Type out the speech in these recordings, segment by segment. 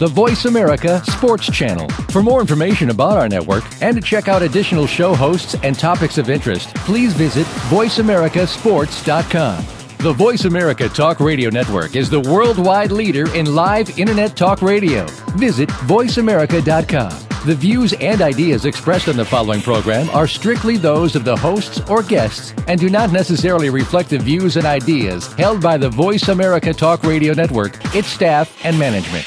the Voice America Sports Channel. For more information about our network and to check out additional show hosts and topics of interest, please visit VoiceAmericaSports.com. The Voice America Talk Radio Network is the worldwide leader in live Internet talk radio. Visit VoiceAmerica.com. The views and ideas expressed on the following program are strictly those of the hosts or guests and do not necessarily reflect the views and ideas held by the Voice America Talk Radio Network, its staff, and management.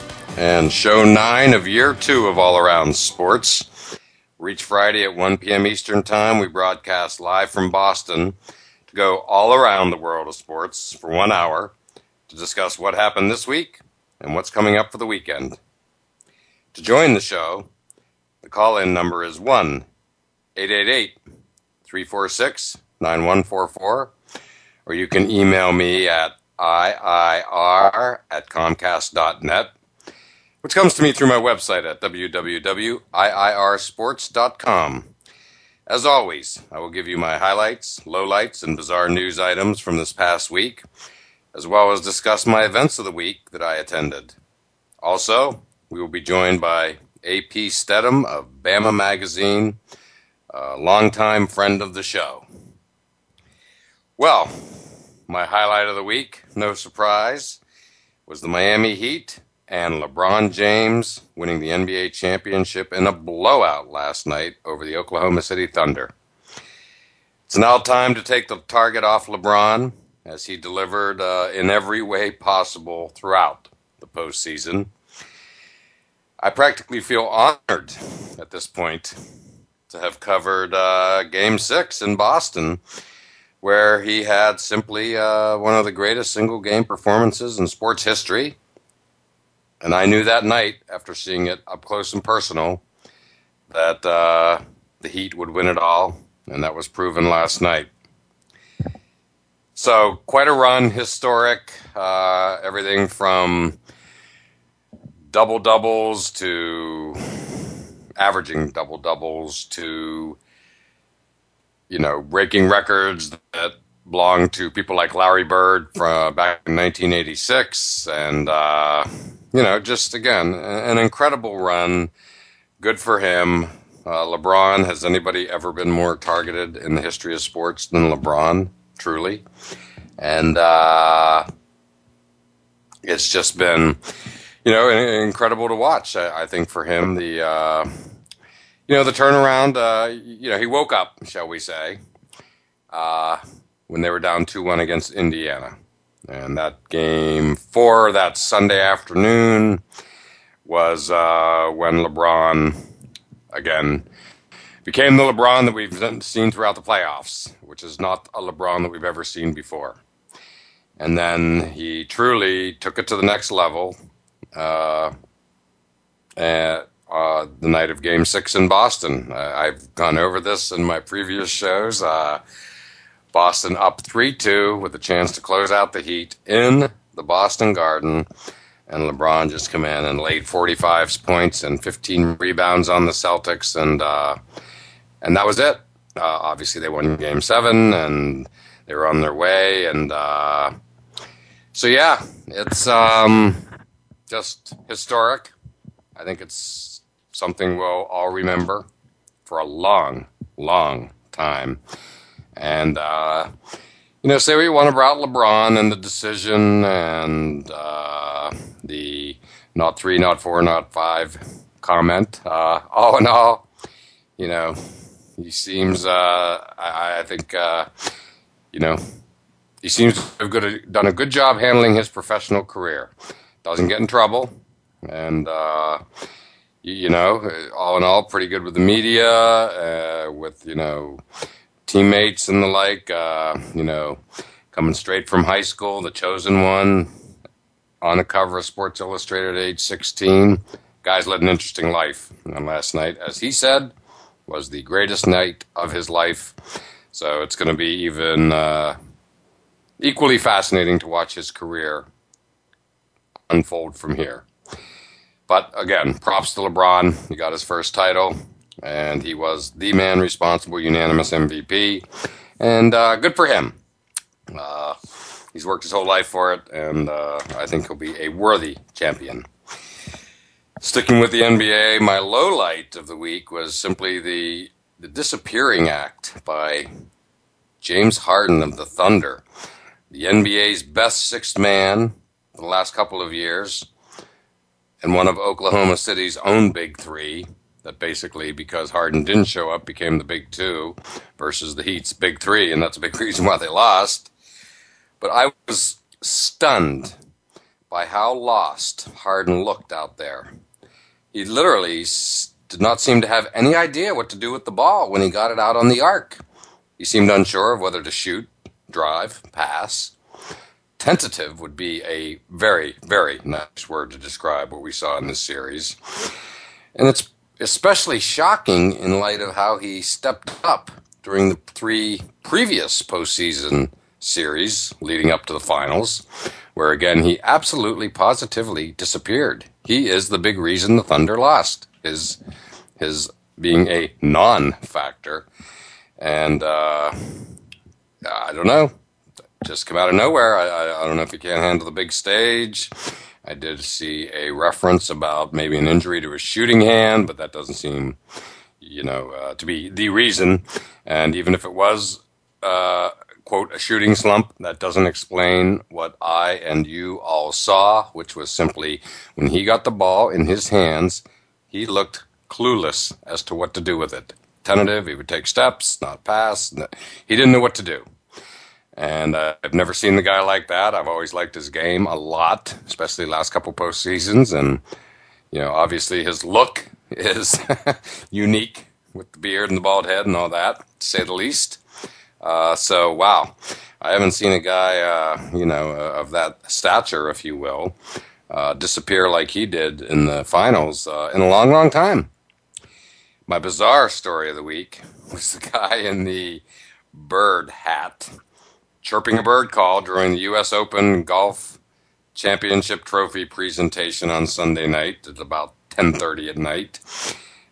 and show nine of year two of All Around Sports. Each Friday at 1 p.m. Eastern Time, we broadcast live from Boston to go all around the world of sports for one hour to discuss what happened this week and what's coming up for the weekend. To join the show, the call in number is 1 888 346 9144, or you can email me at IIR at Comcast.net which comes to me through my website at www.iirsports.com. As always, I will give you my highlights, lowlights, and bizarre news items from this past week, as well as discuss my events of the week that I attended. Also, we will be joined by A.P. Stedham of Bama Magazine, a longtime friend of the show. Well, my highlight of the week, no surprise, was the Miami Heat and LeBron James winning the NBA championship in a blowout last night over the Oklahoma City Thunder. It's now time to take the target off LeBron as he delivered uh, in every way possible throughout the postseason. I practically feel honored at this point to have covered uh, Game 6 in Boston, where he had simply uh, one of the greatest single game performances in sports history and I knew that night, after seeing it up close and personal, that uh, the Heat would win it all, and that was proven last night. So, quite a run, historic, uh, everything from double doubles to averaging double doubles to, you know, breaking records that belong to people like Larry Bird from back in 1986 and, uh, you know, just again, an incredible run. Good for him. Uh, LeBron, has anybody ever been more targeted in the history of sports than LeBron? Truly. And uh, it's just been, you know, incredible to watch. I, I think for him, the, uh, you know, the turnaround, uh, you know, he woke up, shall we say, uh, when they were down 2 1 against Indiana. And that game four, that Sunday afternoon, was uh, when LeBron, again, became the LeBron that we've seen throughout the playoffs, which is not a LeBron that we've ever seen before. And then he truly took it to the next level uh, at uh, the night of Game Six in Boston. I've gone over this in my previous shows. Boston up 3 2 with a chance to close out the Heat in the Boston Garden. And LeBron just come in and laid 45 points and 15 rebounds on the Celtics. And, uh, and that was it. Uh, obviously, they won game seven and they were on their way. And uh, so, yeah, it's um, just historic. I think it's something we'll all remember for a long, long time. And, uh, you know, say you want about LeBron and the decision and uh, the not three, not four, not five comment. Uh, all in all, you know, he seems, uh, I, I, think, uh, you know, he seems to have good, done a good job handling his professional career. Doesn't get in trouble. And, uh, you know, all in all, pretty good with the media, with you know, teammates and the like. Uh, you know, coming straight from high school, the chosen one, on the cover of Sports Illustrated at age 16. Guy's led an interesting life. And last night, as he said, was the greatest night of his life. So it's going to be even uh, equally fascinating to watch his career unfold from here. But again, props to LeBron. He got his first title, and he was the man responsible, unanimous MVP. And uh, good for him. Uh, he's worked his whole life for it, and uh, I think he'll be a worthy champion. Sticking with the NBA, my low light of the week was simply the the disappearing act by James Harden of the Thunder, the NBA's best sixth man for the last couple of years, and one of Oklahoma City's own big three. That basically, because Harden didn't show up, became the big two versus the Heat's big three, and that's a big reason why they lost. But I was stunned by how lost Harden looked out there he literally did not seem to have any idea what to do with the ball when he got it out on the arc. He seemed unsure of whether to shoot, drive, pass. Tentative would be a very, very nice word to describe what we saw in this series. And it's especially shocking in light of how he stepped up during the three previous postseason series leading up to the finals, where again he absolutely positively disappeared. He is the big reason the Thunder lost. His his being a non-factor, and uh, I don't know, just come out of nowhere. I, I, I don't know if he can't handle the big stage. I did see a reference about maybe an injury to his shooting hand, but that doesn't seem, you know, uh, to be the reason. And even if it was uh, quote, a shooting slump. That doesn't explain what I and you all saw, which was simply when he got the ball in his hands, he looked clueless as to what to do with it. Tentative, he would take steps, not pass. He didn't know what to do. And uh, I've never seen the guy like that. I've always liked his game a lot, especially last couple postseasons. And, you know, obviously his look is unique with the beard and the bald head and all that, to say the least. Uh, so wow, I haven't seen a guy, uh, you know, uh, of that stature, if you will, uh, disappear like he did in the finals uh, in a long, long time. My bizarre story of the week was the guy in the bird hat chirping a bird call during the U.S. Open Golf Championship Trophy presentation on Sunday night at about 10:30 at night.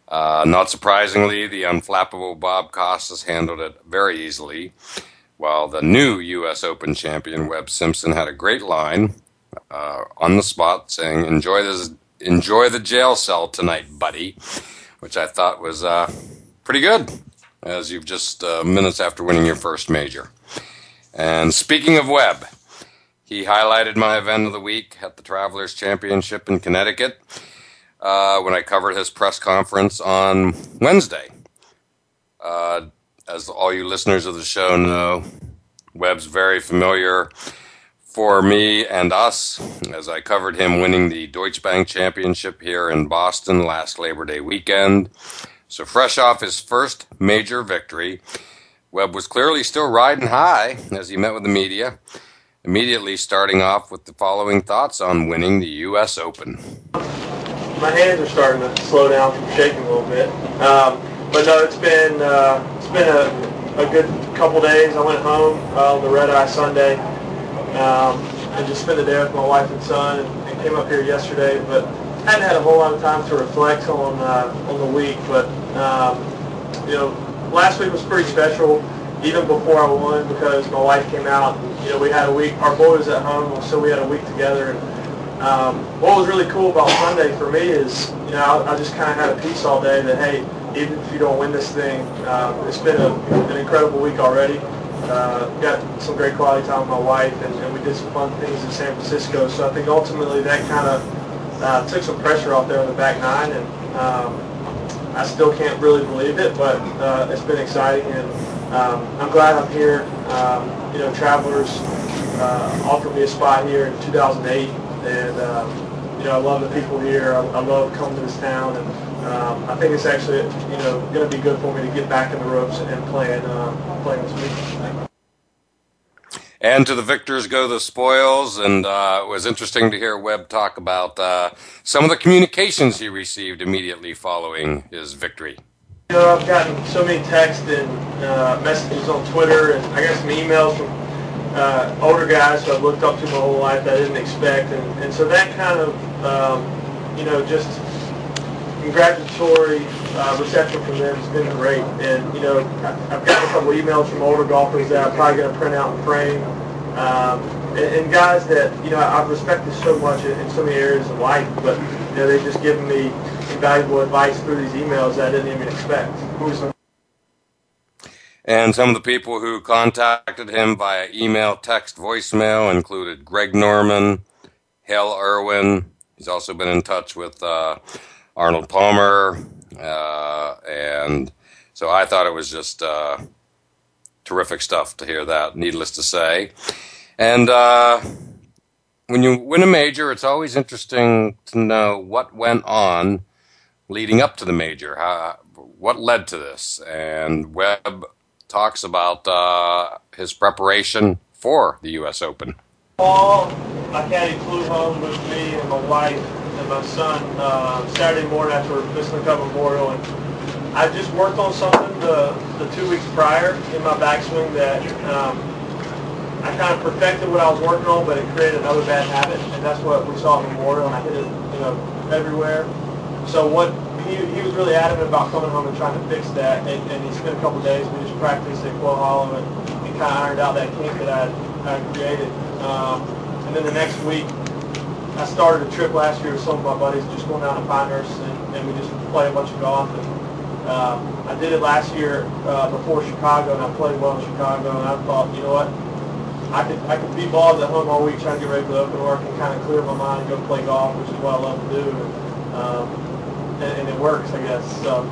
Uh, not surprisingly, the unflappable Bob Costas handled it very easily, while the new U.S. Open champion Webb Simpson had a great line uh, on the spot saying, "Enjoy this, enjoy the jail cell tonight, buddy," which I thought was uh, pretty good, as you've just uh, minutes after winning your first major. And speaking of Webb, he highlighted my event of the week at the Travelers Championship in Connecticut uh, when I covered his press conference on Wednesday. Uh, as all you listeners of the show know, Webb's very familiar for me and us as I covered him winning the Deutsche Bank Championship here in Boston last Labor Day weekend. So, fresh off his first major victory, Webb was clearly still riding high as he met with the media, immediately starting off with the following thoughts on winning the U.S. Open my hands are starting to slow down from shaking a little bit. Um, but no, it's been uh, it's been a, a good couple days. I went home uh, on the red eye Sunday um, and just spent the day with my wife and son, and, and came up here yesterday. But hadn't had a whole lot of time to reflect on uh, on the week. But um, you know, last week was pretty special, even before I won, because my wife came out. You know, we had a week. Our boy was at home, so we had a week together. And, um, what was really cool about Sunday for me is, you know, I, I just kind of had a peace all day that, hey, even if you don't win this thing, uh, it's been a, an incredible week already. Uh, got some great quality time with my wife, and, and, we did some fun things in San Francisco. So I think ultimately that kind of uh, took some pressure off there on the back nine, and um, I still can't really believe it, but uh, it's been exciting, and um, I'm glad I'm here. Um, you know, Travelers uh, offered me a spot here in 2008 and um, you know, I love the people here. I, I love coming to this town, and um, I think it's actually, you know, going to be good for me to get back in the ropes and playing, uh, playing this week. And to the victors go the spoils. And uh, it was interesting to hear Webb talk about uh, some of the communications he received immediately following his victory. You know, I've gotten so many texts and uh, messages on Twitter, and I got some emails from uh, older guys who I've looked up to my whole life that I didn't expect, and, and so that kind of, um, you know, just congratulatory uh, reception from them has been great. And, you know, I've gotten a couple emails from older golfers that I'm probably going to print out and frame. Um, and, and, guys that, you know, I've respected so much in, in, so many areas of life, but, you know, they've just given me invaluable advice through these emails that I didn't even expect. And some of the people who contacted him via email, text, voicemail included Greg Norman, Hale Irwin. He's also been in touch with uh, Arnold Palmer, uh, and so I thought it was just uh, terrific stuff to hear that. Needless to say, and uh, when you win a major, it's always interesting to know what went on leading up to the major. How, what led to this? And Webb talks about uh, his preparation for the U.S. Open. Paul, my caddy flew home with me and my wife my son uh, Saturday morning after Missing Cup Memorial, and I just worked on something the, the two weeks prior in my backswing that um, I kind of perfected what I was working on, but it created another bad habit, and that's what we saw at Memorial, and I hit it, you know, everywhere. So what he, he was really adamant about coming home and trying to fix that, and, and he spent a couple days. We just practiced at Quail Hollow and, and kind of ironed out that kink that I had created. Um, and then the next week, I started a trip last year with some of my buddies, just going down to Pinehurst, and, and we just played a bunch of golf. And um, I did it last year uh, before Chicago, and I played well in Chicago. And I thought, you know what, I could I could beat balls at home all week trying to get ready for the open work and kind of clear my mind and go play golf, which is what I love to do. And, um, and, and it works, I guess. So.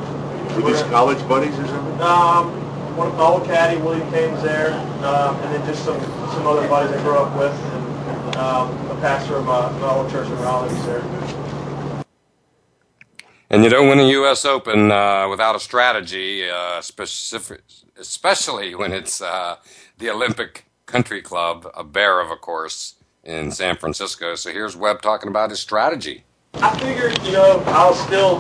Were these college buddies or something? Um, one of my old caddy, William Kane's there, um, and then just some some other buddies I grew up with. And, um, pastor of my, my church in Raleigh there. And you don't win a U.S. Open uh, without a strategy, uh, specific, especially when it's uh, the Olympic Country Club, a bear of a course in San Francisco. So here's Webb talking about his strategy. I figured, you know, I was still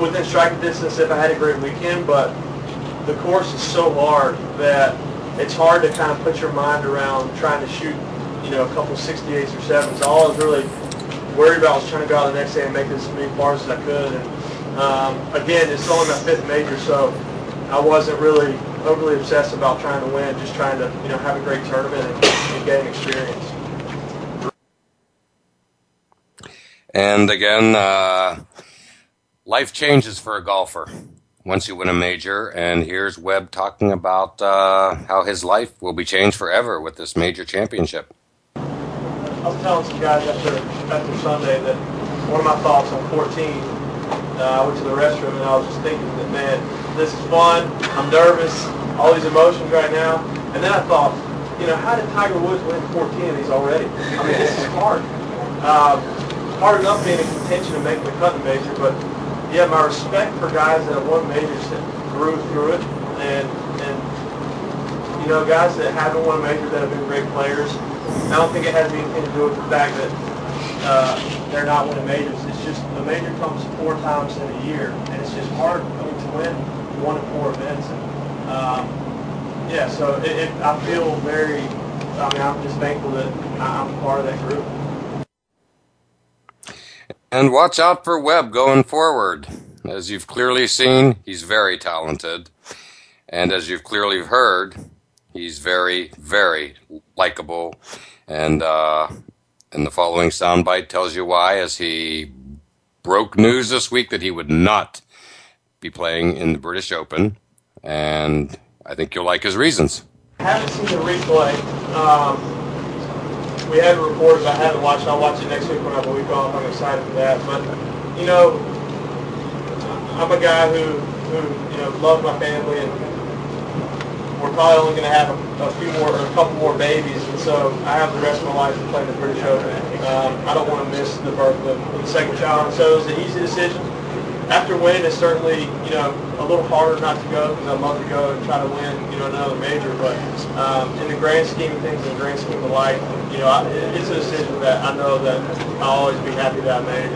within striking distance if I had a great weekend, but the course is so hard that it's hard to kind of put your mind around trying to shoot you know, a couple 68s or 7s. All I was really worried about was trying to go out the next day and make as many bars as I could. And um, again, it's only my fifth major, so I wasn't really overly obsessed about trying to win, just trying to, you know, have a great tournament and, and gain experience. And again, uh, life changes for a golfer once you win a major. And here's Webb talking about uh, how his life will be changed forever with this major championship. I was telling some guys after after Sunday that one of my thoughts on 14, uh, I went to the restroom and I was just thinking that, man, this is fun. I'm nervous. All these emotions right now. And then I thought, you know, how did Tiger Woods win 14 of these already? I mean, this is hard. Uh, hard enough being in contention and making the cut in major, but yeah, my respect for guys that have won majors that grew through it, and and you know, guys that haven't won a major that have been great players I don't think it has anything to do with the fact that uh, they're not winning majors. It's just the major comes four times in a year, and it's just hard I mean, to win one in four events. And, um, yeah, so it, it, I feel very. I mean, I'm just thankful that I'm part of that group. And watch out for Webb going forward. As you've clearly seen, he's very talented. And as you've clearly heard, He's very, very likable, and uh, and the following soundbite tells you why. As he broke news this week that he would not be playing in the British Open, and I think you'll like his reasons. I haven't seen the replay. Um, we had a report, I haven't watched. I'll watch it next week when I have a week off. I'm excited for that. But you know, I'm a guy who who you know loves my family and we're probably only going to have a, a, few more, or a couple more babies, and so I have the rest of my life to play the British Open. Um, I don't want to miss the birth of the second child, so it was an easy decision. After winning, it's certainly you know a little harder not to go because I'd love to go and try to win you know another major, but um, in the grand scheme of things, in the grand scheme of life, you know I, it's a decision that I know that I'll always be happy that I made,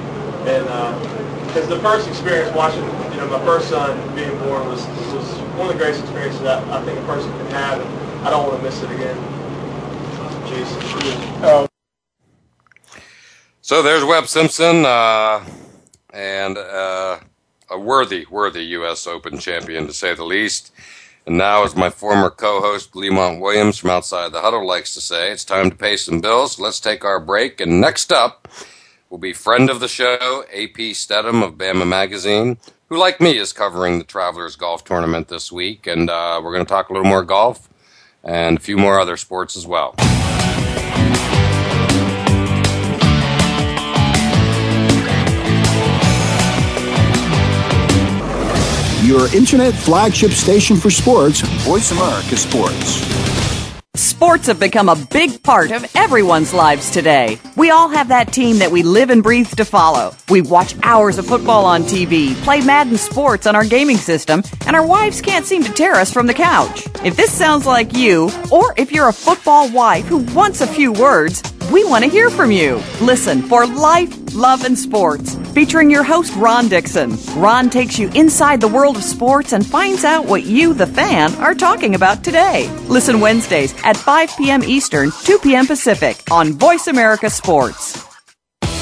and because uh, the first experience watching you know my first son being born was was one of the greatest experiences that I think a person can have, and I don't want to miss it again. Jeez. Oh. So there's Webb Simpson, uh, and uh, a worthy, worthy U.S. Open champion to say the least. And now, as my former co-host Lemont Williams from Outside the Huddle likes to say, it's time to pay some bills. Let's take our break. And next up will be friend of the show, AP Stedham of Bama Magazine, who, like me, is covering the Travelers Golf Tournament this week. And uh, we're going to talk a little more golf and a few more other sports as well. Your internet flagship station for sports, Voice America Sports. Sports have become a big part of everyone's lives today. We all have that team that we live and breathe to follow. We watch hours of football on TV, play Madden Sports on our gaming system, and our wives can't seem to tear us from the couch. If this sounds like you, or if you're a football wife who wants a few words, we want to hear from you. Listen for Life, Love, and Sports, featuring your host, Ron Dixon. Ron takes you inside the world of sports and finds out what you, the fan, are talking about today. Listen Wednesdays at 5 p.m. Eastern, 2 p.m. Pacific on Voice America Sports.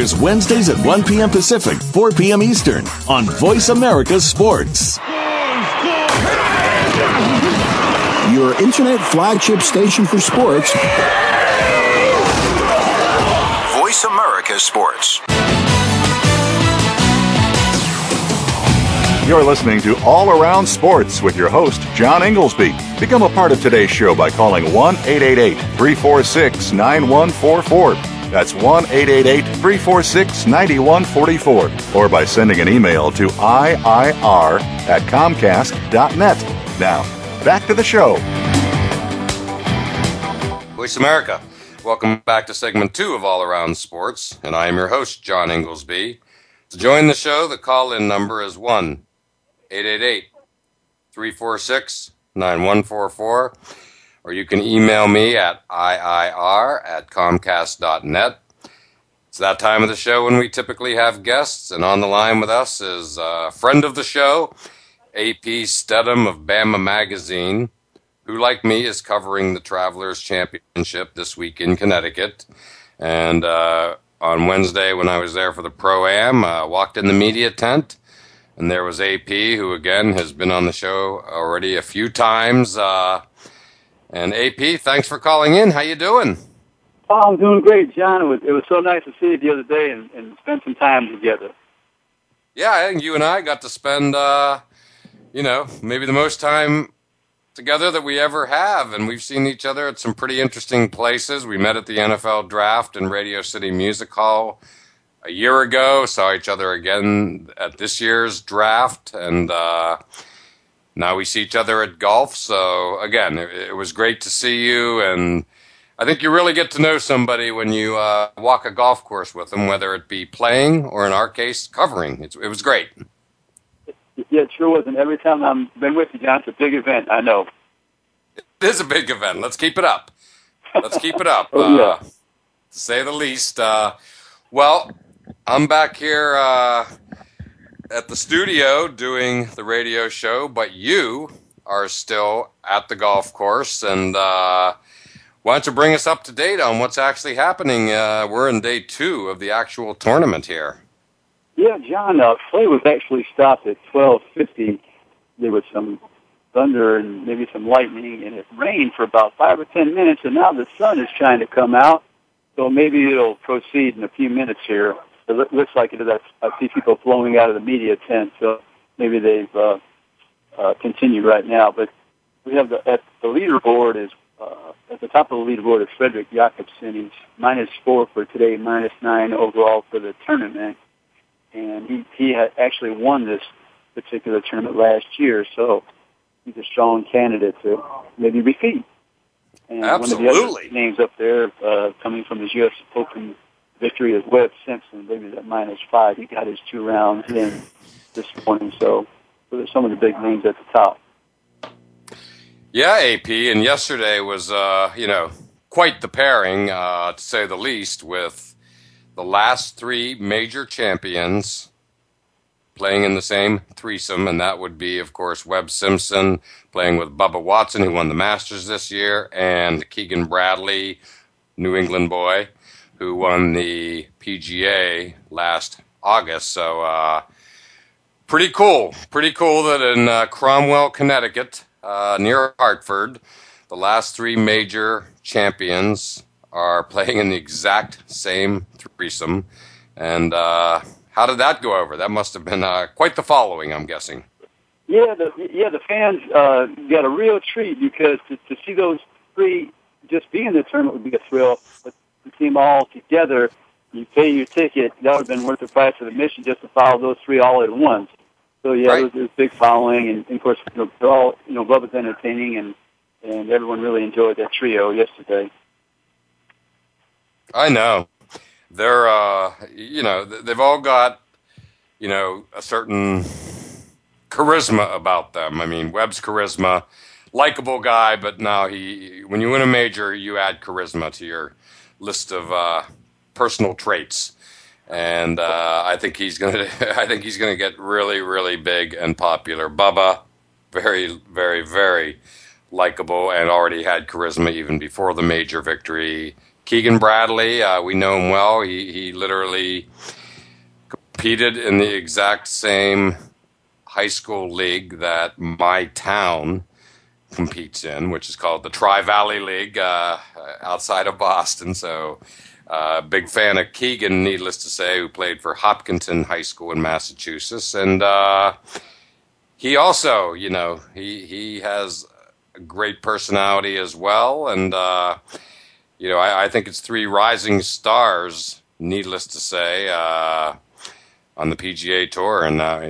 airs Wednesdays at 1 p.m. Pacific, 4 p.m. Eastern on Voice America Sports. Your internet flagship station for sports. Voice America Sports. You're listening to All Around Sports with your host, John Inglesby. Become a part of today's show by calling 1 888 346 9144. That's 1 888 346 9144 or by sending an email to IIR at Comcast.net. Now, back to the show. Voice America. Welcome back to segment two of All Around Sports, and I am your host, John Inglesby. To join the show, the call in number is 1 888 346 9144 or you can email me at iir at comcast.net. It's that time of the show when we typically have guests, and on the line with us is a friend of the show, AP Stedham of Bama Magazine, who, like me, is covering the Travelers Championship this week in Connecticut. And uh, on Wednesday, when I was there for the Pro Am, uh, walked in the media tent, and there was AP, who again has been on the show already a few times. Uh, and AP, thanks for calling in. How you doing? Oh, I'm doing great, John. It was, it was so nice to see you the other day and, and spend some time together. Yeah, I think you and I got to spend, uh, you know, maybe the most time together that we ever have. And we've seen each other at some pretty interesting places. We met at the NFL draft in Radio City Music Hall a year ago, saw each other again at this year's draft. And, uh, now we see each other at golf. So again, it, it, was great to see you, and I think you really get to know somebody when you uh, walk a golf course with them, whether it be playing or in our case covering. It's, it was great. Yeah, it sure was. And every time I've been with you, John, it's a big event. I know. It is a big event. Let's keep it up. Let's keep it up. Oh, yeah. uh, to say the least. Uh, well, I'm back here uh, at the studio doing the radio show, but you are still at the golf course. And uh, why don't you bring us up to date on what's actually happening? Uh, we're in day two of the actual tournament here. Yeah, John, uh, play was actually stopped at 12:50. There was some thunder and maybe some lightning, and it rained for about five or ten minutes, and now the sun is trying to come out. So maybe it'll proceed in a few minutes here. It loo- looks like it is. I I see people flowing out of the media tent, so maybe they've uh, uh, continued right now. But we have the at the leaderboard is uh, at the top of the leaderboard is Fredrik Jacobson. He's minus four for today, minus nine overall for the tournament, and he he had actually won this particular tournament last year, so he's a strong candidate to maybe repeat. And one of the other names up there uh, coming from his U.S. Open victory is Webb Simpson. Maybe at minus five. He got his two rounds in this morning, so those are some of the big names at the top. Yeah, AP, and yesterday was, uh, you know, quite the pairing, uh, to say the least, with the last three major champions playing in the same threesome, and that would be, of course, Webb Simpson playing with Bubba Watson, who won the Masters this year, and Keegan Bradley, New England boy, who won the PGA last August. So, uh, pretty cool. Pretty cool that in uh, Cromwell, Connecticut, uh, near Hartford, the last three major champions are playing in the exact same threesome. And uh, how did that go over? That must have been uh, quite the following, I'm guessing. Yeah, the yeah the fans uh, got a real treat because to, to see those three just be in the tournament would be a thrill. But to team all together, you pay your ticket. That would have been worth the price of admission just to follow those three all at once. So yeah, Right. it was, it was a big following, and, and of course you know, they're all you know Bubba's entertaining, and and everyone really enjoyed that trio yesterday. I know. They're, uh, you know, they've all got, you know, a certain charisma about them. I mean, Webb's charisma, likable guy, but now he, when you win a major, you add charisma to your list of uh, personal traits. And uh, I think he's gonna. I think he's gonna get really, really big and popular. Bubba, very, very, very likable and already had charisma even before the major victory. Keegan Bradley, uh, we know him well. He he literally competed in the exact same high school league that my town competes in, which is called the Tri Valley League uh, outside of Boston. So, uh, big fan of Keegan, needless to say, who played for Hopkinton High School in Massachusetts, and uh, he also, you know, he he has a great personality as well, and uh, you know, I, I think it's three rising stars, needless to say. Uh, on the PGA Tour. And uh,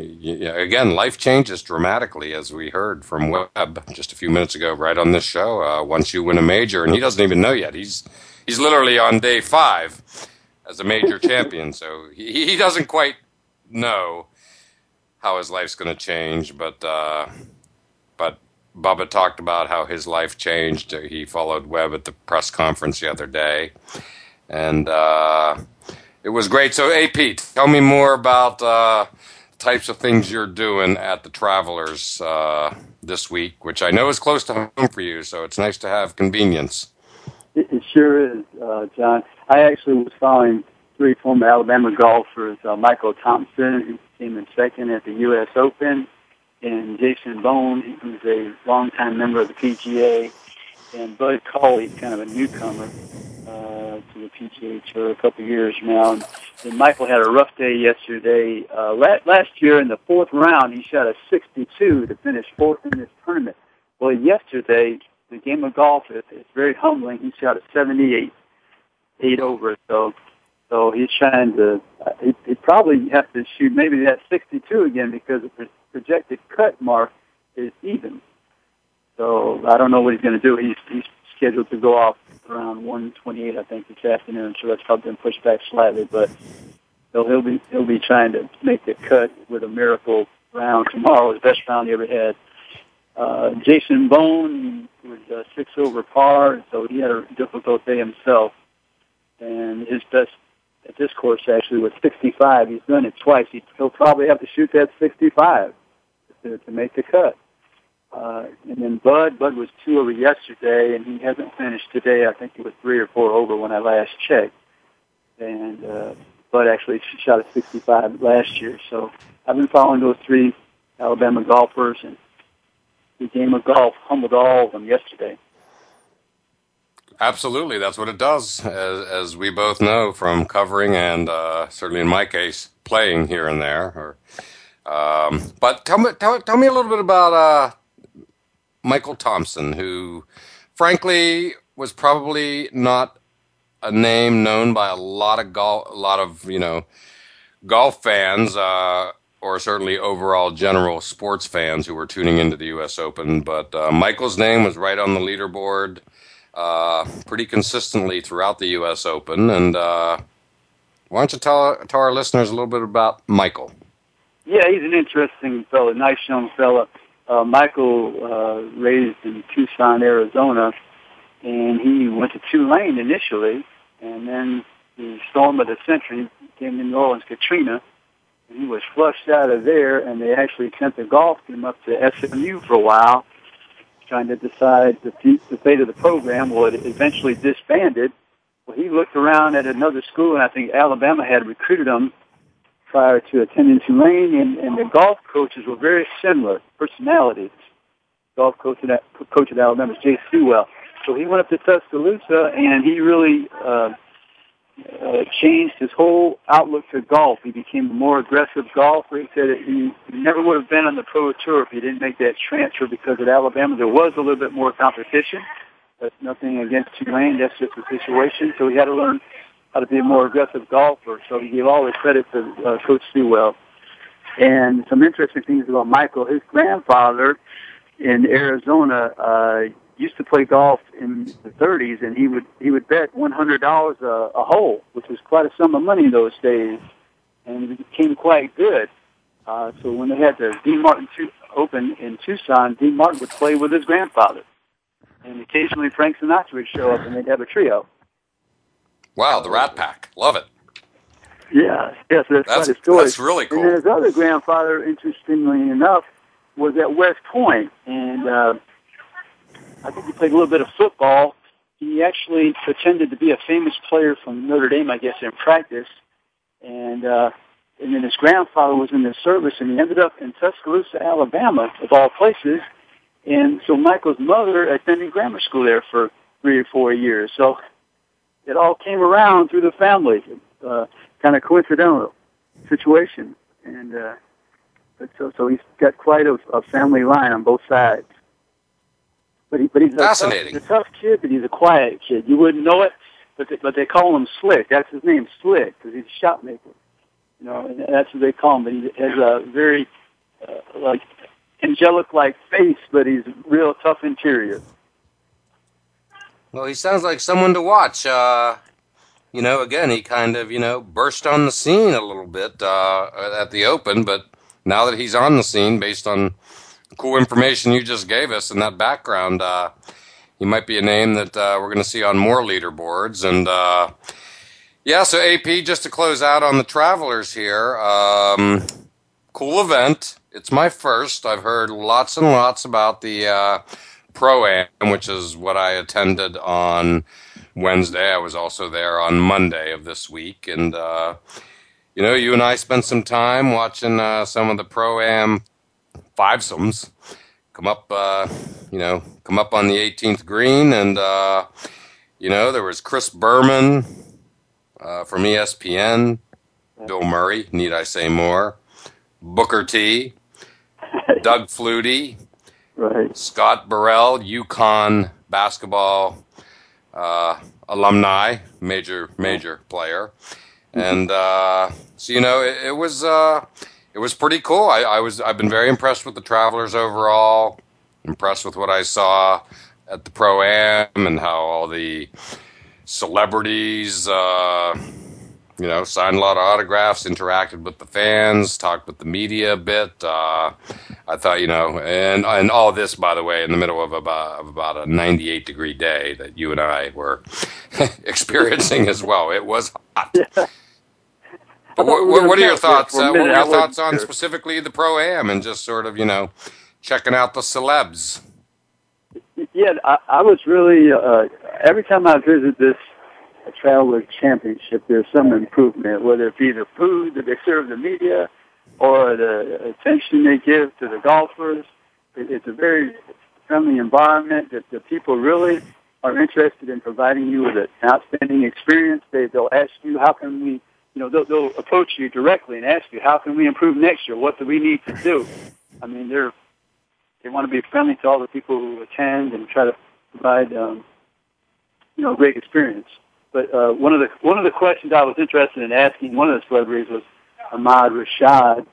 again, life changes dramatically, as we heard from Webb just a few minutes ago, right on this show. Uh, once you win a major, and he doesn't even know yet. He's he's literally on day five as a major champion, so he, he doesn't quite know how his life's going to change. But uh, but Bubba talked about how his life changed. He followed Webb at the press conference the other day, and. It was great. So, AP, tell me more about uh, types of things you're doing at the Travelers uh, this week, which I know is close to home for you. So it's nice to have convenience. It, it sure is, uh, John. I actually was following three former Alabama golfers, uh, Michael Thompson, who came in second at the U.S. Open, and Jason Bohn, who's a longtime member of the PGA, and Bud Cauley, kind of a newcomer to the PGA Tour a couple years now. And, and Michael had a rough day yesterday. Uh, la- last year in the fourth round, he shot a 62 to finish fourth in this tournament. Well, yesterday, the game of golf is, very humbling. He shot a 78, eight over. So, so he's trying to. Uh, he, he probably have to shoot maybe that 62 again because the pro- projected cut mark is even. So I don't know what he's going to do. He's he's scheduled to go off around 128, I think, this afternoon. So that's probably been pushed back slightly, but he'll he'll be he'll be trying to make the cut with a miracle round tomorrow, his best round he ever had. Uh, Jason Bohn was uh, six over par, so he had a difficult day himself. And his best at this course actually was 65. He's done it twice. He, he'll probably have to shoot that 65 to, to make the cut. Uh, and then Bud, Bud was two over yesterday, and he hasn't finished today. I think he was three or four over when I last checked. And uh, Bud actually shot a 65 last year. So I've been following those three Alabama golfers, and the game of golf humbled all of them yesterday. Absolutely, that's what it does, as, as we both know from covering and uh, certainly in my case, playing here and there. Or, um, but tell me, tell, tell me a little bit about uh, Michael Thompson, who, frankly, was probably not a name known by a lot of golf, a lot of you know, golf fans. Uh, or certainly overall general sports fans who were tuning into the U.S. Open. But uh, Michael's name was right on the leaderboard uh, pretty consistently throughout the U.S. Open. And uh, why don't you tell, tell our listeners a little bit about Michael? Yeah, he's an interesting fellow, nice young fellow. Uh, Michael uh, raised in Tucson, Arizona, and he went to Tulane initially, and then the storm of the century came to New Orleans, Katrina, he was flushed out of there, and they actually sent the golf team up to SMU for a while, trying to decide the, the fate of the program. Well, it eventually disbanded. Well, he looked around at another school, and I think Alabama had recruited him prior to attending Tulane, and, and the golf coaches were very similar personalities. Golf coach at, coach at Alabama Jay Seawell. So he went up to Tuscaloosa, and he really uh, uh, changed his whole outlook to golf. He became a more aggressive golfer. He said that he never would have been on the pro tour if he didn't make that transfer because at Alabama there was a little bit more competition. But nothing against Tulane. That's just the situation. So he had to learn how to be a more aggressive golfer. So he gave all the credit to uh, Coach Seawell. And some interesting things about Michael. His grandfather in Arizona uh, used to play golf in the 30s, and he would he would bet $100 a, a hole, which was quite a sum of money in those days, and it became quite good. Uh, so when they had the Dean Martin Open in Tucson, Dean Martin would play with his grandfather, and occasionally Frank Sinatra would show up, and they'd have a trio. Wow, the Rat Pack, love it. Yeah, yes, that's, that's quite a story. That's really cool. And his other grandfather, interestingly enough, was at West Point, and uh, I think he played a little bit of football. He actually pretended to be a famous player from Notre Dame, I guess, in practice. And uh, and then his grandfather was in the service, and he ended up in Tuscaloosa, Alabama, of all places. And so Michael's mother attended grammar school there for three or four years. So it all came around through the family, uh, kind of coincidental situation. And uh, but so so he's got quite a, a family line on both sides. But he, but he's fascinating. A tough, he's a tough kid, but he's a quiet kid. You wouldn't know it, but they, but they call him Slick. That's his name, Slick, because he's a shot maker. You know, and that's what they call him. But he has a very uh, like angelic-like face, but he's real tough interior. Well, he sounds like someone to watch. Uh, you know, again, he kind of, you know, burst on the scene a little bit uh, at the Open, but now that he's on the scene, based on cool information you just gave us and that background. Uh, he might be a name that uh, we're going to see on more leaderboards. And uh, yeah, so AP, just to close out on the travelers here, um, cool event. It's my first. I've heard lots and lots about the uh, Pro Am, which is what I attended on Wednesday. I was also there on Monday of this week. And, uh, you know, you and I spent some time watching uh, some of the Pro Am fivesomes come up, uh, you know, come up on the 18th green, and uh, you know there was Chris Berman uh, from ESPN, Bill Murray. Need I say more? Booker T, Doug Flutie, right. Scott Burrell, UConn basketball uh, alumni, major major player, and uh, so you know it, it was uh, it was pretty cool. I, I was I've been very impressed with the Travelers overall. Impressed with what I saw at the pro am and how all the celebrities, uh, you know, signed a lot of autographs, interacted with the fans, talked with the media a bit. Uh, I thought, you know, and and all this, by the way, in the middle of about of about a 98 degree day that you and I were experiencing as well. It was hot. Yeah. But what, what, are your thoughts? Uh, what are your thoughts on specifically the pro am and just sort of, you know, checking out the celebs? Yeah, I, I was really uh, every time I visit this Traveler Championship, there's some improvement, whether it be the food that they serve the media or the attention they give to the golfers. It's a very friendly environment that the people really are interested in providing you with an outstanding experience. They, they'll ask you, how can we, you know, they'll, they'll approach you directly and ask you, how can we improve next year? What do we need to do? I mean, they're, they want to be friendly to all the people who attend and try to provide, um, you know, a great experience. But uh, one of the one of the questions I was interested in asking one of the celebrities was Ahmad Rashad.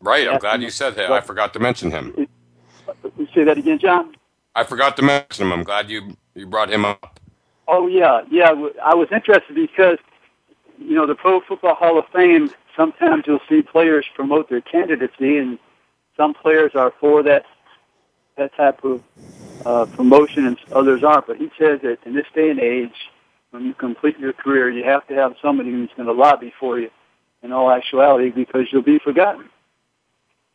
Right, I'm glad you said that. I forgot to mention him. Say that again, John. I forgot to mention him. I'm glad you you brought him up. Oh yeah, yeah. I was interested because you know the Pro Football Hall of Fame. Sometimes you'll see players promote their candidacy, and some players are for that that type of uh, promotion, and others aren't. But he says that in this day and age, when you complete your career, you have to have somebody who's going to lobby for you in all actuality because you'll be forgotten.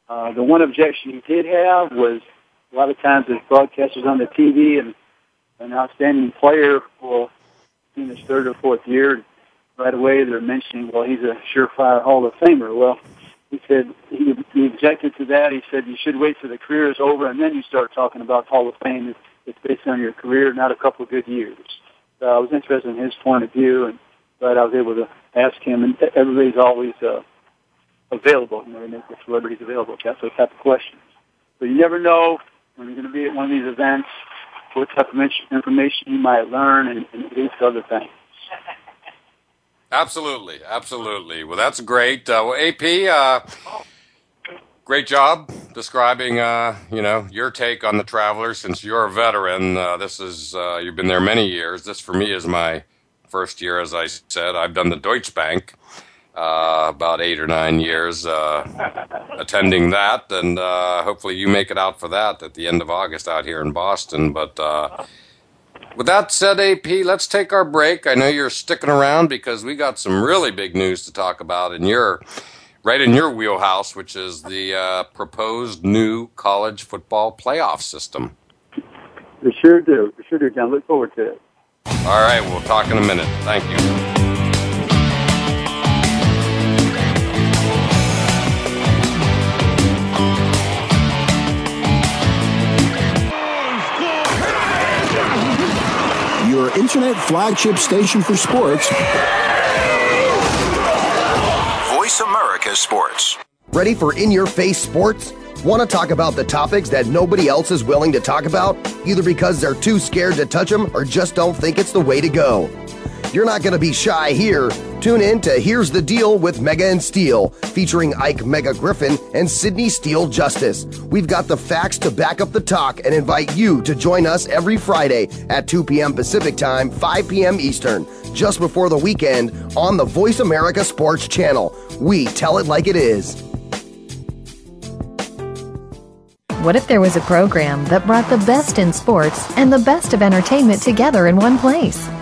Uh, the one objection he did have was a lot of times as broadcasters on the TV and an outstanding player will in his third or fourth year, right away they're mentioning, well, he's a surefire Hall of Famer. Well, he said he, he objected to that. He said you should wait till the career is over and then you start talking about Hall of Fame. It's, based on your career, not a couple of good years uh, I was interested in his point of view, and but I was able to ask him. And everybody's always uh, available. You know, the celebrities available. That's those type of questions. So you never know when you're going to be at one of these events what type of information you might learn, and, and these other things. Absolutely, absolutely. Well, that's great. Uh, well, AP, uh, great job describing, uh, you know, your take on the Travelers. Since you're a veteran, uh, this is uh, you've been there many years. This for me is my first year, as I said. I've done the Deutsche Bank uh, about eight or nine years uh, attending that, and uh, hopefully you make it out for that at the end of August out here in Boston. But with that said, AP, let's take our break. I know you're sticking around because we got some really big news to talk about in your right in your wheelhouse, which is the uh, proposed new college football playoff system. We sure do. We sure do, John. Look forward to it. All right. We'll talk in a minute. Thank you. Your internet flagship station for sports. America Sports. Ready for in your face sports? Want to talk about the topics that nobody else is willing to talk about, either because they're too scared to touch them or just don't think it's the way to go? You're not going to be shy here. Tune in to Here's the Deal with Mega and Steel, featuring Ike Mega Griffin and Sydney Steele Justice. We've got the facts to back up the talk and invite you to join us every Friday at 2 p.m. Pacific Time, 5 p.m. Eastern just before the weekend on the Voice America Sports Channel. We tell it like it is. What if there was a program that brought the best in sports and the best of entertainment together in one place?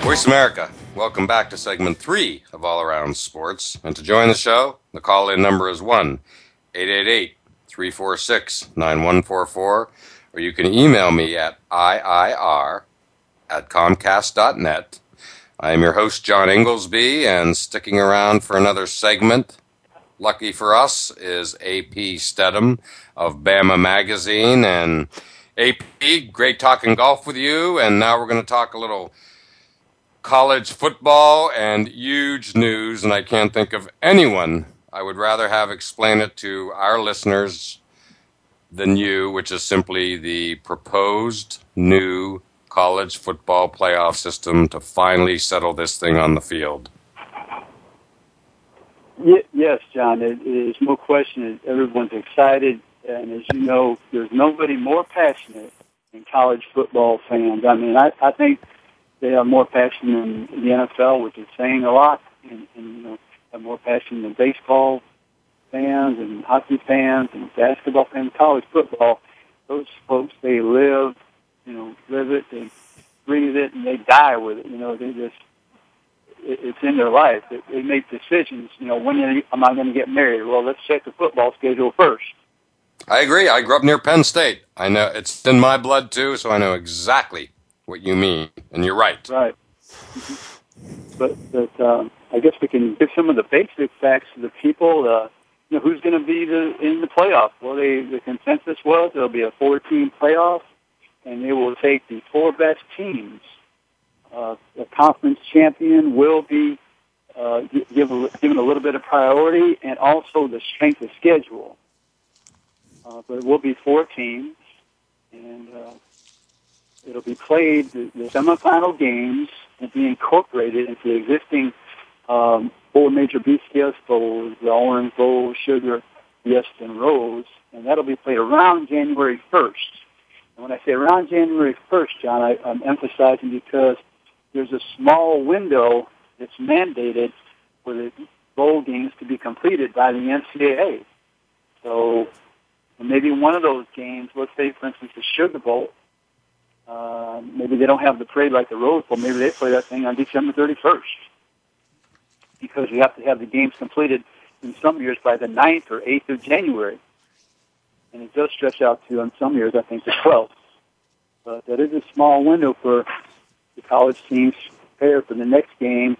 Voice America, Welcome back to segment three of All Around Sports. And to join the show, the call in number is 1 888 346 9144, or you can email me at IIR at Comcast.net. I am your host, John Inglesby, and sticking around for another segment, lucky for us, is AP Stedham of Bama Magazine. And AP, great talking golf with you. And now we're going to talk a little college football and huge news. And I can't think of anyone I would rather have explain it to our listeners than you, which is simply the proposed new college football playoff system to finally settle this thing on the field. Yes, John, is no question. Everyone's excited, and as you know, there's nobody more passionate than college football fans. I mean, I, I think they are more passionate than the NFL, which is saying a lot, and, and you know, have more passion than baseball fans and hockey fans and basketball fans, college football. Those folks, they live, you know, live it, they breathe it, and they die with it. You know, they just it's in their life. They, they make decisions. You know, when am I going to get married? Well, let's check the football schedule first. I agree. I grew up near Penn State. I know it's in my blood too, so I know exactly what you mean, and you're right. Right. But but um, I guess we can give some of the basic facts to the people. Uh, you know, who's going to be the, in the playoff? Well, they, the consensus was there'll be a four-team playoff, and they will take the four best teams uh, the conference champion will be uh, give given a little bit of priority, and also the strength of schedule. Uh, but it will be four teams, and uh, it'll be played. The, the semifinal games will be incorporated into the existing um, four major BCS bowls: the Orange Bowl, Sugar, Fiesta, and Rose, and that'll be played around January 1st. And when I say around January 1st, John, I, I'm emphasizing because there's a small window that's mandated for the bowl games to be completed by the NCAA. So maybe one of those games, let's say, for instance, the Sugar Bowl, uh, maybe they don't have the parade like the Rose Bowl. Maybe they play that thing on December 31st because you have to have the games completed in some years by the 9th or 8th of January. And it does stretch out to, in some years, I think, the 12th. But that is a small window for the college teams prepare for the next game.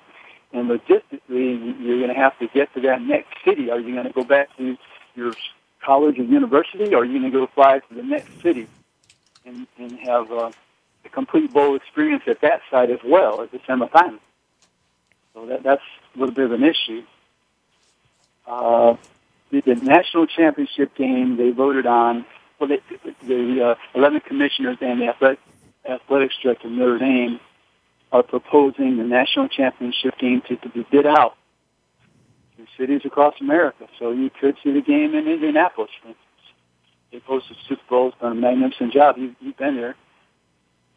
And logistically, you're going to have to get to that next city. Are you going to go back to your college or university, or are you going to go fly to the next city and, and have uh, a complete bowl experience at that site as well as the semifinal? So that, that's a little bit of an issue. Uh, the, the national championship game they voted on. Well, they, the uh, 11 commissioners and the athletic, athletics director Notre Dame are proposing the national championship game to, to be bid out in cities across America. So you could see the game in Indianapolis, for instance. They hosted Super Bowls, done a magnificent job. You, you've been there.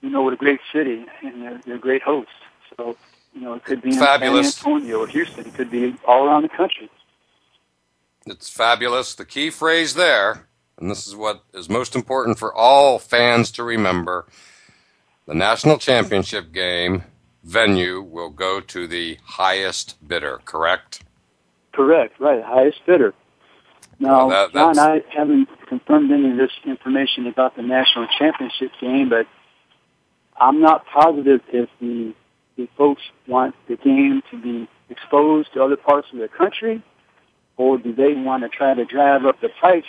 You know what a great city, and they're, they're great hosts. So, you know, it could be in fabulous. San Antonio or Houston. It could be all around the country. It's fabulous. The key phrase there, and this is what is most important for all fans to remember – the national championship game venue will go to the highest bidder, correct? Correct, right, highest bidder. Now, well, that, John, I haven't confirmed any of this information about the national championship game, but I'm not positive if the, the folks want the game to be exposed to other parts of the country, or do they want to try to drive up the price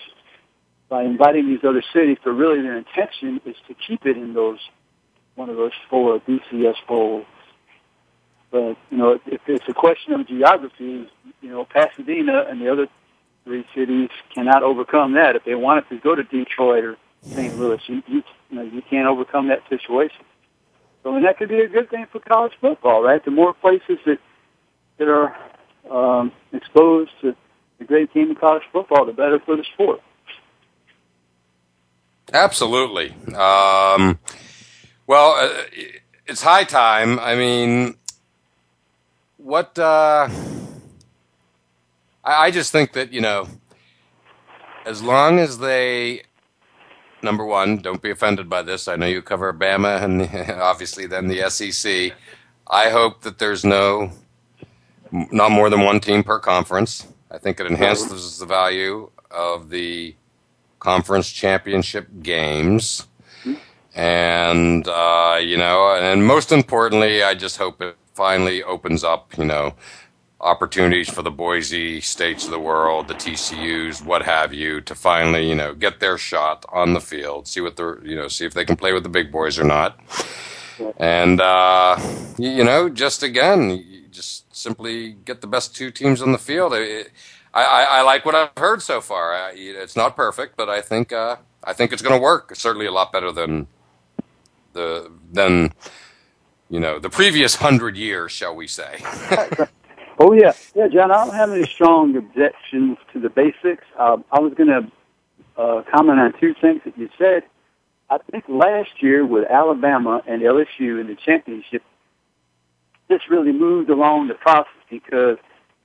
by inviting these other cities, but really their intention is to keep it in those one of those four BCS bowls. But, you know, if it's a question of geography, you know, Pasadena and the other three cities cannot overcome that. If they wanted to go to Detroit or St. Louis, you, you, you know, you can't overcome that situation. So, and that could be a good thing for college football, right? The more places that, that are um, exposed to the great game of college football, the better for the sport. Absolutely. Um, well, uh, it's high time. I mean, what? Uh, I, I just think that you know, as long as they, number one, don't be offended by this. I know you cover Bama and obviously then the SEC. I hope that there's no, not more than one team per conference. I think it enhances the value of the conference championship games. And, uh, you know, and most importantly, I just hope it finally opens up, you know, opportunities for the Boise States of the world, the TCUs, what have you, to finally, you know, get their shot on the field, see what they're, you know, see if they can play with the big boys or not. And, uh, you know, just again, just simply get the best two teams on the field. I, I, I like what I've heard so far. I, it's not perfect, but I think, uh, I think it's going to work. It's certainly a lot better than the, than, you know, the previous hundred years, shall we say. Oh yeah, yeah, John. I don't have any strong objections to the basics. Uh, I was going to uh, comment on two things that you said. I think last year with Alabama and LSU in the championship, this really moved along the process because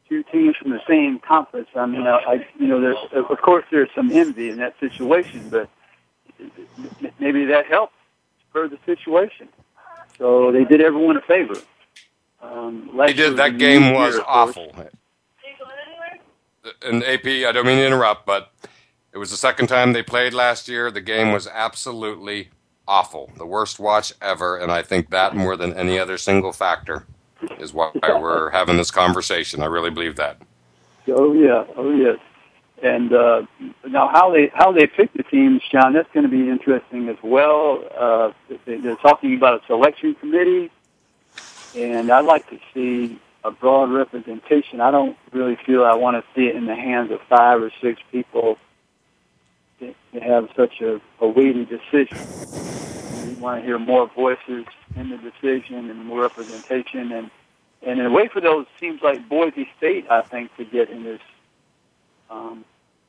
two teams from the same conference. I mean, I, you know, there's of course there's some envy in that situation, but maybe that helped spur the situation. So they did everyone a favor. Um, they did. That game was year, awful. And AP, I don't mean to interrupt, but it was the second time they played last year. The game was absolutely awful, the worst watch ever, and I think that more than any other single factor is why we're having this conversation. I really believe that. Oh yeah, oh yes. And uh, now, how they how they pick the teams, John, that's going to be interesting as well. Uh, they're talking about a selection committee and I'd like to see a broad representation. I don't really feel I want to see it in the hands of five or six people to have such a, a weighty decision. We want to hear more voices in the decision and more representation, and and in a way for those teams like Boise State, I think, to get in this um,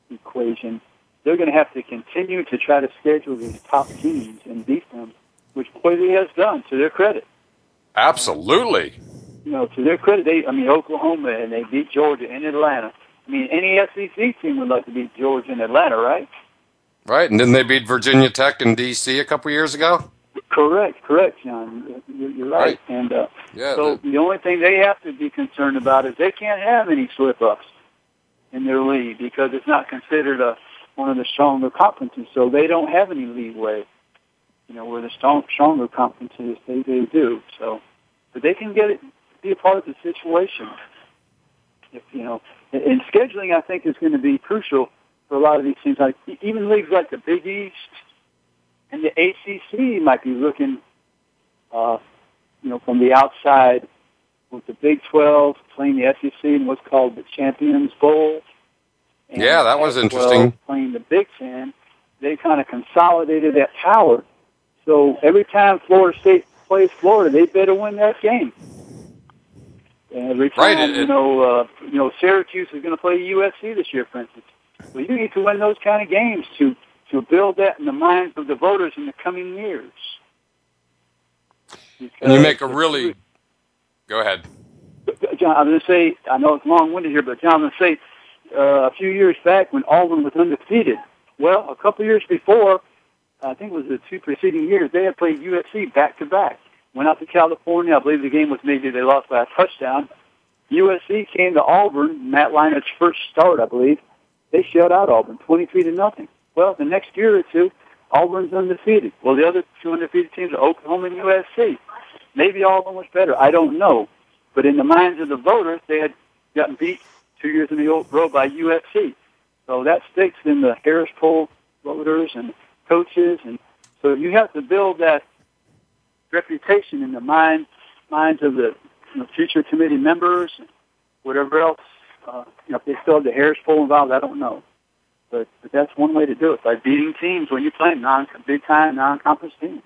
equation, they're going to have to continue to try to schedule these top teams and beat them, which Boise has done to their credit. Absolutely. You know, to their credit, they I mean Oklahoma and they beat Georgia and Atlanta. I mean, any SEC team would like to beat Georgia and Atlanta, right? Right, and didn't they beat Virginia Tech and DC a couple years ago? Correct, correct, John. You're right. right. And uh, yeah, so the, the only thing they have to be concerned about is they can't have any slip ups in their league because it's not considered a one of the stronger conferences, so they don't have any leeway you know, where the strong, stronger conferences they, they do. So, but they can get it, be a part of the situation. If you know, and scheduling, I think, is going to be crucial for a lot of these teams. Like even leagues like the Big East and the ACC might be looking, uh, you know, from the outside with the Big 12 playing the SEC in what's called the Champions Bowl. yeah, that was interesting. Playing the Big Ten, they kind of consolidated that power so every time Florida State plays Florida, they better win that game. And every time, right, it, you know, uh, you know, Syracuse is going to play USC this year, for instance. Well, you need to win those kind of games to to build that in the minds of the voters in the coming years. Because and you make a really. Go ahead. John, I'm going to say, I know it's long-winded here, but John, I'm going to say, uh, a few years back when Auburn was undefeated, well, a couple years before, I think it was the two preceding years, they had played USC back to back. Went out to California. I believe the game was maybe they lost by a touchdown. USC came to Auburn, Matt Leinart's first start, I believe. They shut out Auburn, 23 to nothing. Well, the next year or two, Auburn's undefeated. Well, the other two undefeated teams are Oklahoma and USC. Maybe Auburn was better. I don't know. But in the minds of the voters, they had gotten beat two years in a row by USC. So that sticks in the Harris poll voters and coaches, and so you have to build that reputation in the mind minds of the you know, future committee members, whatever else. Uh, you know, if they still have the Harris poll involved, I don't know, but but that's one way to do it by beating teams when you play non big time non conference teams.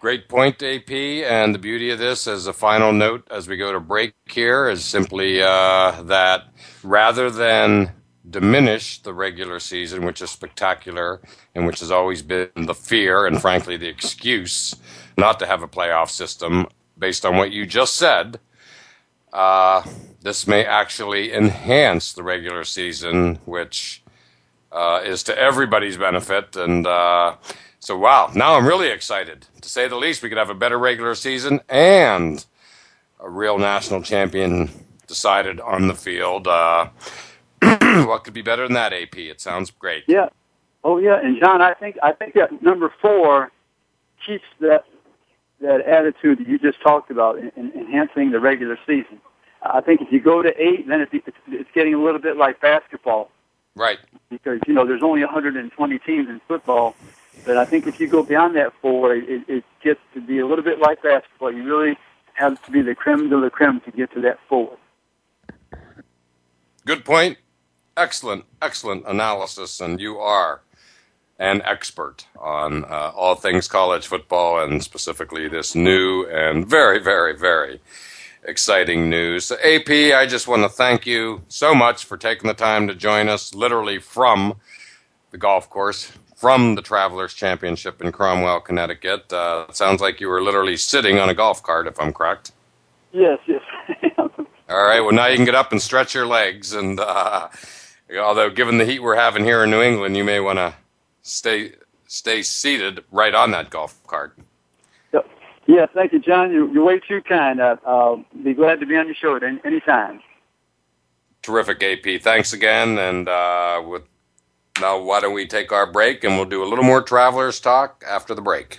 Great point, AP. And the beauty of this, as a final note as we go to break here, is simply uh, that rather than diminish the regular season, which is spectacular and which has always been the fear and frankly the excuse not to have a playoff system based on what you just said. Uh, this may actually enhance the regular season, which uh, is to everybody's benefit. And uh, So wow, now I'm really excited. To say the least, we could have a better regular season and a real national champion decided on the field. What could be better than that, AP? It sounds great. Yeah. Oh yeah, and John, I think I think that number four keeps that that attitude that you just talked about in, in enhancing the regular season. I think if you go to eight, then it's, it's getting a little bit like basketball. Right. Because you know there's only 120 teams in football, but I think if you go beyond that four, it, it gets to be a little bit like basketball. You really have to be the creme de la creme to get to that four. Good point. Excellent, excellent analysis, and you are an expert on uh, all things college football and specifically this new and very, very, very exciting news. So AP, I just want to thank you so much for taking the time to join us literally from the golf course, from the Travelers Championship in Cromwell, Connecticut. Uh, it sounds like you were literally sitting on a golf cart, if I'm correct. Yes, yes. All right, well, now you can get up and stretch your legs. And uh, although, given the heat we're having here in New England, you may want to stay stay seated right on that golf cart. Yeah, thank you, John. You're, you're way too kind. Uh, I'll be glad to be on your show at any, any time. Terrific, AP. Thanks again. And uh, with now, why don't we take our break and we'll do a little more travelers talk after the break.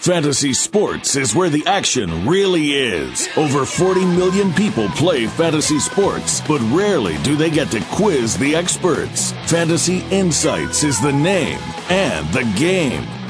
Fantasy sports is where the action really is. Over 40 million people play fantasy sports, but rarely do they get to quiz the experts. Fantasy Insights is the name and the game.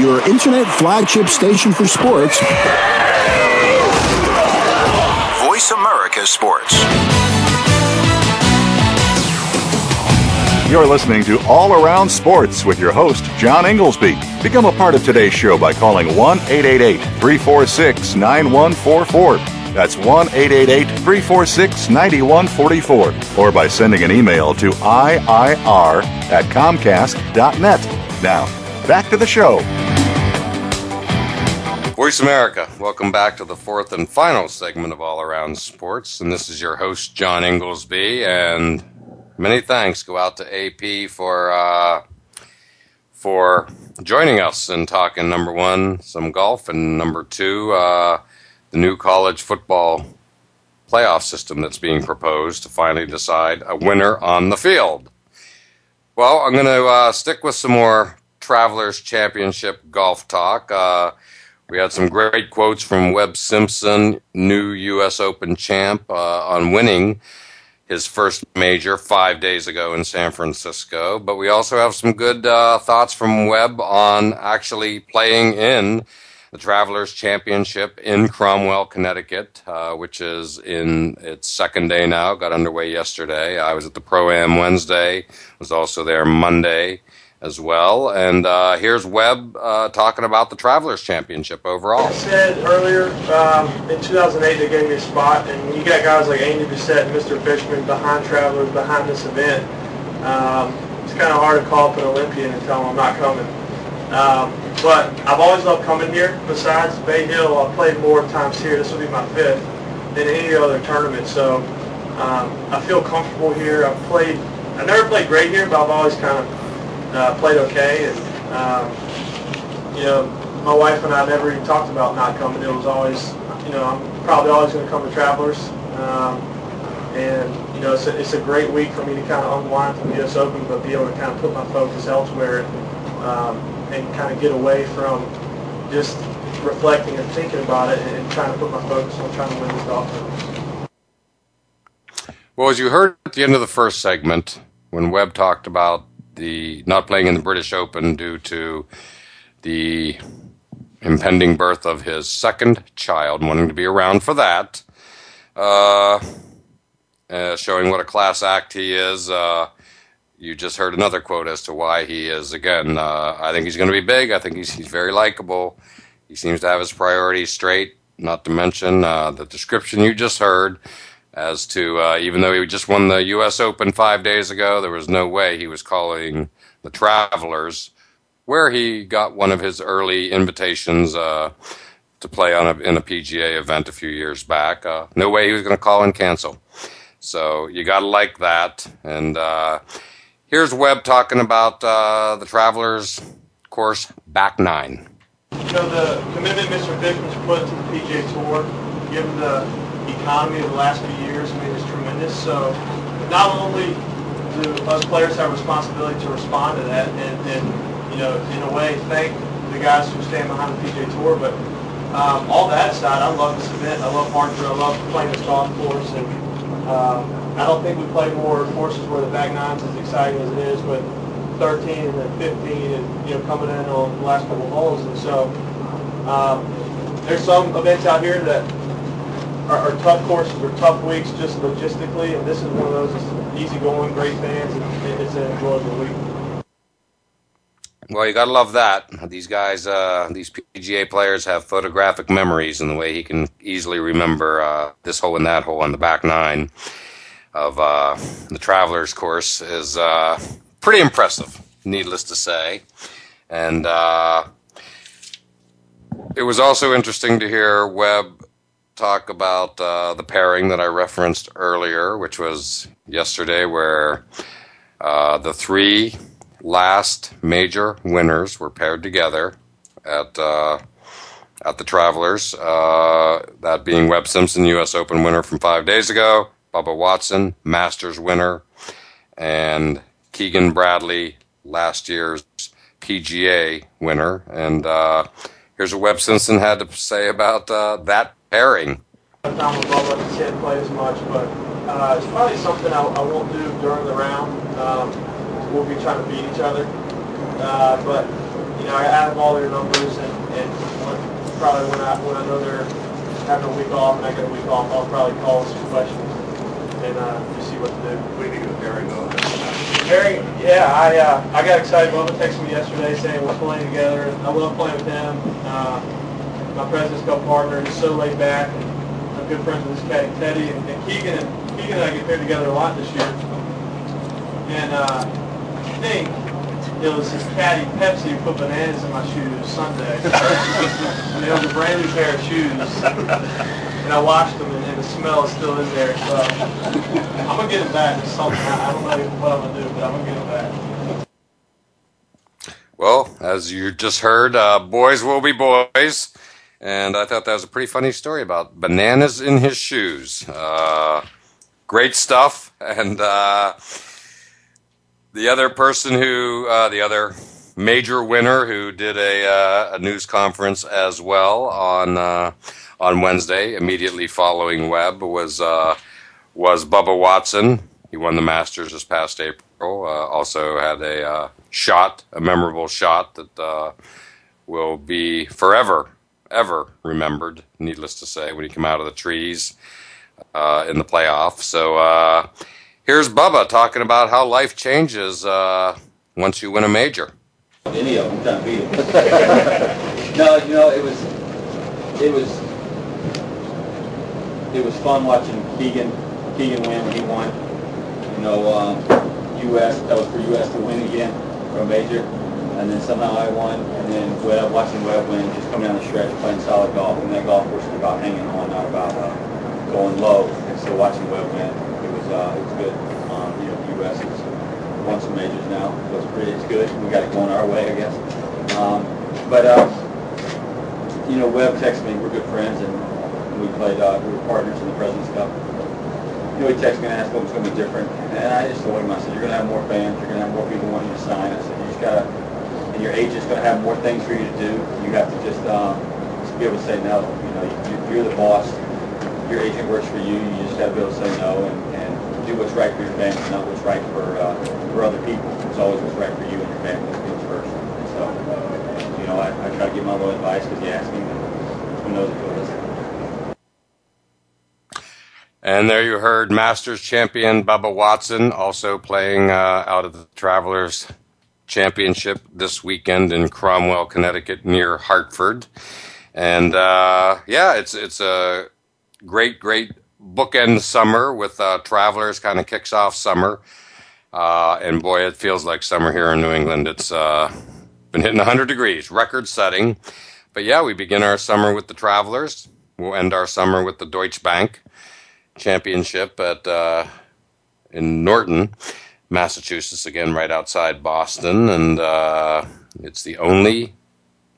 Your internet flagship station for sports. Voice America Sports. You're listening to All Around Sports with your host, John Inglesby. Become a part of today's show by calling 1 888 346 9144. That's 1 888 346 9144. Or by sending an email to IIR at Comcast.net. Now, back to the show. Voice America, welcome back to the fourth and final segment of All Around Sports. And this is your host, John Inglesby. And many thanks go out to AP for uh, for joining us and talking number one, some golf, and number two, uh, the new college football playoff system that's being proposed to finally decide a winner on the field. Well, I'm going to uh, stick with some more Travelers Championship golf talk. Uh, we had some great quotes from Webb Simpson, new U.S. Open champ, uh, on winning his first major five days ago in San Francisco. But we also have some good uh, thoughts from Webb on actually playing in the Travelers Championship in Cromwell, Connecticut, uh, which is in its second day now. Got underway yesterday. I was at the Pro Am Wednesday. Was also there Monday as well. And uh, here's Webb uh, talking about the Travelers Championship overall. I said earlier, um, in 2008 they gave me a spot, and you got guys like Andy Bessette and Mr. Fishman behind Travelers, behind this event. Um, it's kind of hard to call up an Olympian and tell them I'm not coming. Um, but I've always loved coming here. Besides Bay Hill, I've played more times here. This will be my fifth than any other tournament. So um, I feel comfortable here. I've played. I never played great here, but I've always kind of uh, played okay, and um, you know, my wife and I never even talked about not coming. It was always, you know, I'm probably always going to come to Travelers, um, and you know, it's a, it's a great week for me to kind of unwind from the U.S. Open, but be able to kind of put my focus elsewhere um, and kind of get away from just reflecting and thinking about it and trying to put my focus on trying to win this golf tournament. Well, as you heard at the end of the first segment, when Webb talked about the not playing in the British Open due to the impending birth of his second child, wanting to be around for that, uh, uh, showing what a class act he is. Uh, you just heard another quote as to why he is. Again, uh, I think he's going to be big. I think he's, he's very likable. He seems to have his priorities straight, not to mention uh, the description you just heard as to uh, even though he just won the U.S. Open five days ago, there was no way he was calling the Travelers, where he got one of his early invitations uh, to play on a, in a PGA event a few years back. Uh, no way he was going to call and cancel. So you got to like that. And uh, here's Webb talking about uh, the Travelers course back nine. You know, the commitment Mr. Fishman's put to the PGA Tour, given the economy of the last few years, I mean, is tremendous. So not only do us players have responsibility to respond to that and, and you know, in a way, thank the guys who stand behind the PGA Tour, but um, all that aside, I love this event. I love Hartford. I love playing this golf course. And um, I don't think we play more courses where the back nine's as exciting as it is with 13 and then 15 and, you know, coming in on the last couple of holes. And so um, there's some events out here that are, are tough courses or tough weeks just logistically, and this is one of those easy going, great fans, and it's an enjoyable week. Well, you gotta love that. These guys, uh, these PGA players have photographic memories in the way he can easily remember uh, this hole and that hole on the back nine of uh, the Travelers course is uh, pretty impressive, needless to say. And uh, it was also interesting to hear Webb talk about uh, the pairing that I referenced earlier, which was yesterday, where the three last major winners were paired together at uh, at the Travelers. Uh, that being Webb Simpson, U.S. Open winner from five days ago, Bubba Watson, Masters winner, and Keegan Bradley, last year's PGA winner. And uh, here's what Webb Simpson had to say about uh, that pairing. Bubba, can't play as much, but uh, it's probably something I, I won't do during the round. Um, we'll be trying to beat each other. Uh, but you know, I have all their numbers, and, and when, probably when I when I know they're having a week off and I get a week off, I'll probably call some questions and uh, just see what to do. We need to Barry. Barry, yeah, I uh, I got excited. Bubba texted me yesterday saying we're playing together. I love playing with him. Uh, my President's Cup partner. He's so laid back. And I'm good friends with his caddy Teddy and, and Keegan. And Keegan and I get paired together a lot this year. And uh, think it was his caddy Pepsi who put bananas in my shoes Sunday. and it was a brand new pair of shoes. And I washed them and, and the smell is still in there. So I'm going to get it back. It's something I, I don't know what I'm going to do, but I'm going to get it back. Well, as you just heard, uh, boys will be boys. And I thought that was a pretty funny story about bananas in his shoes. Uh, great stuff. And uh, the other person who, uh, the other major winner who did a, uh, a news conference as well on uh, on Wednesday, immediately following Webb, was uh, was Bubba Watson. He won the Masters this past April. Uh, also had a uh, shot, a memorable shot that will be forever, ever remembered. Needless to say, when he came out of the trees in the playoff. So Here's Bubba talking about how life changes uh, once you win a major. Any of them, to beat them. no, you know, it was, it was, it was fun watching Keegan, Keegan win when he won. You know, um, U.S. That was for U.S. to win again for a major, and then somehow I won, and then Webb, watching Webb win, just coming down the stretch, playing solid golf, and that golf was about hanging on, not about uh, going low. And so watching Webb win, uh, it's good. Um, you know, the U.S. has won some majors now, so it's pretty, it's good. We got it going our way, I guess. Um, but uh, you know, Webb texted me. We're good friends, and we played. Uh, we were partners in the Presidents Cup, you know, he texted me and asked what was going to be different. And I just told him, I said, you're going to have more fans. You're going to have more people wanting to sign. I said, you just got to, and your agent's going to have more things for you to do. You have to just, um, just be able to say no. You know, you, you're the boss. Your agent works for you. You just got to be able to say no and, and do what's right for your family, not what's right for uh, for other people. It's always what's right for you and your family comes first. And so, you know, I, I try to give my little advice because you asked me. Who knows if he'll listen. And there you heard Masters champion Bubba Watson also playing uh, out of the Travelers Championship this weekend in Cromwell, Connecticut, near Hartford. And uh, yeah, it's it's a great, great bookend summer with uh, Travelers. Kind of kicks off summer, uh, and boy, it feels like summer here in New England. It's uh, been hitting 100 degrees, record setting. But yeah, we begin our summer with the Travelers. We'll end our summer with the Deutsche Bank Championship at uh, in Norton, Massachusetts, again right outside Boston, and uh, it's the only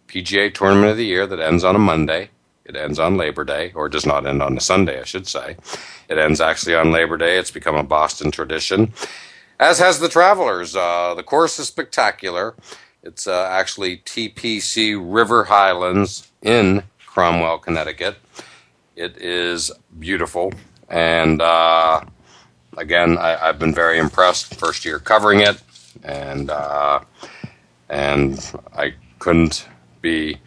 PGA tournament of the year that ends on a Monday. It ends on Labor Day, or does not end on a Sunday, I should say. It ends actually on Labor Day. It's become a Boston tradition, as has the Travelers. Uh, the course is spectacular. It's uh, actually TPC River Highlands in Cromwell, Connecticut. It is beautiful. And uh, again, I, have been very impressed. First year covering it, and uh, and I couldn't be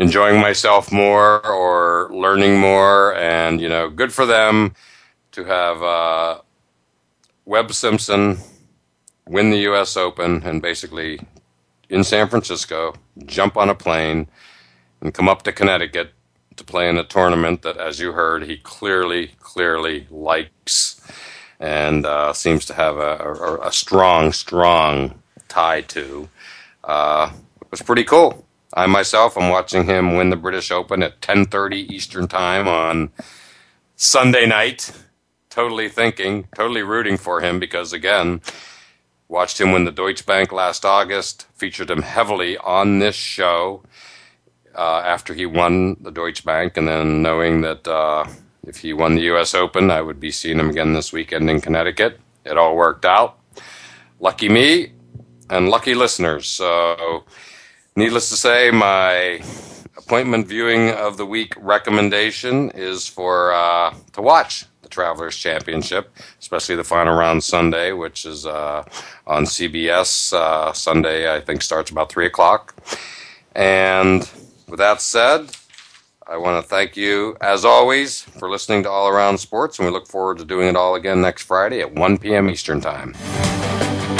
enjoying myself more or learning more. And you know, good for them to have uh, Webb Simpson win the U.S. Open and basically in San Francisco jump on a plane and come up to Connecticut to play in a tournament that, as you heard, he clearly, clearly likes and uh, seems to have a, a, a, strong, strong tie to. Uh, it was pretty cool. I myself am watching him win the British Open at 10:30 Eastern Time on Sunday night. Totally thinking, totally rooting for him because again, watched him win the Deutsche Bank last August. Featured him heavily on this show uh, after he won the Deutsche Bank, and then knowing that uh, if he won the U.S. Open, I would be seeing him again this weekend in Connecticut. It all worked out. Lucky me and lucky listeners. So, needless to say, my appointment viewing of the week recommendation is for uh, to watch the Travelers Championship, especially the final round Sunday, which is uh, on CBS. Uh, Sunday, I think, starts about three o'clock, and with that said, I want to thank you, as always, for listening to All Around Sports, and we look forward to doing it all again next Friday at 1 p.m. Eastern Time.